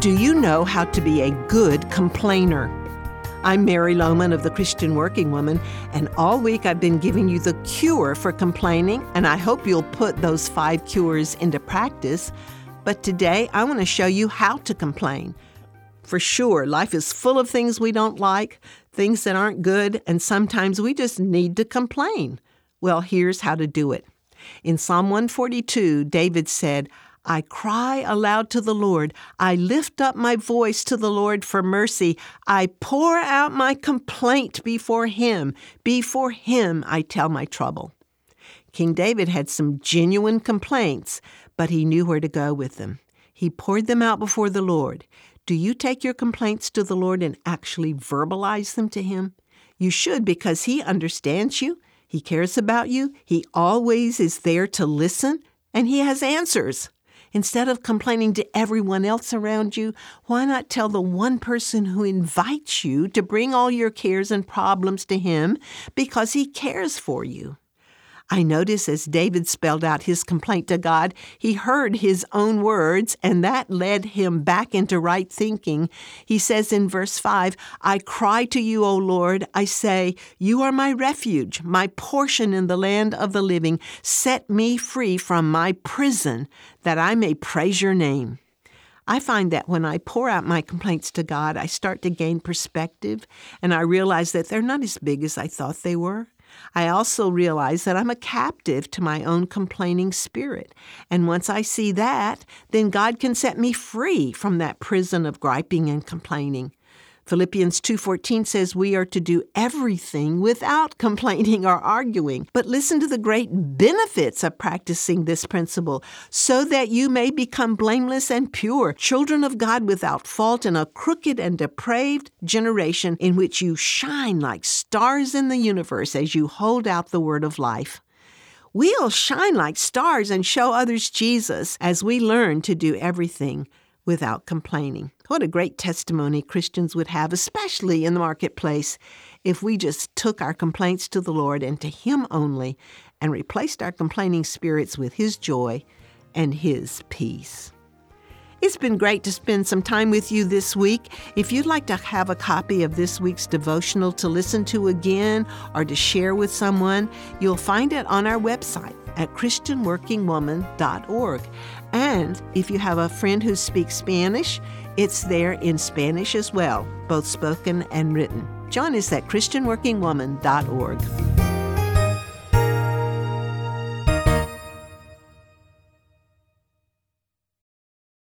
Do you know how to be a good complainer? I'm Mary Lowman of the Christian Working Woman, and all week I've been giving you the cure for complaining, and I hope you'll put those five cures into practice. But today I want to show you how to complain. For sure, life is full of things we don't like, things that aren't good, and sometimes we just need to complain. Well, here's how to do it. In Psalm 142, David said, I cry aloud to the Lord. I lift up my voice to the Lord for mercy. I pour out my complaint before Him. Before Him I tell my trouble. King David had some genuine complaints, but he knew where to go with them. He poured them out before the Lord. Do you take your complaints to the Lord and actually verbalize them to Him? You should because He understands you, He cares about you, He always is there to listen, and He has answers. Instead of complaining to everyone else around you, why not tell the one person who invites you to bring all your cares and problems to him because he cares for you? I notice as David spelled out his complaint to God, he heard his own words, and that led him back into right thinking. He says in verse 5 I cry to you, O Lord. I say, You are my refuge, my portion in the land of the living. Set me free from my prison, that I may praise your name. I find that when I pour out my complaints to God, I start to gain perspective and I realize that they're not as big as I thought they were. I also realize that I'm a captive to my own complaining spirit. And once I see that, then God can set me free from that prison of griping and complaining. Philippians 2:14 says we are to do everything without complaining or arguing. But listen to the great benefits of practicing this principle so that you may become blameless and pure, children of God without fault in a crooked and depraved generation in which you shine like stars in the universe as you hold out the word of life. We'll shine like stars and show others Jesus as we learn to do everything without complaining. What a great testimony Christians would have, especially in the marketplace, if we just took our complaints to the Lord and to Him only and replaced our complaining spirits with His joy and His peace. It's been great to spend some time with you this week. If you'd like to have a copy of this week's devotional to listen to again or to share with someone, you'll find it on our website at ChristianWorkingWoman.org. And if you have a friend who speaks Spanish, it's there in Spanish as well, both spoken and written. Join us at ChristianWorkingWoman.org.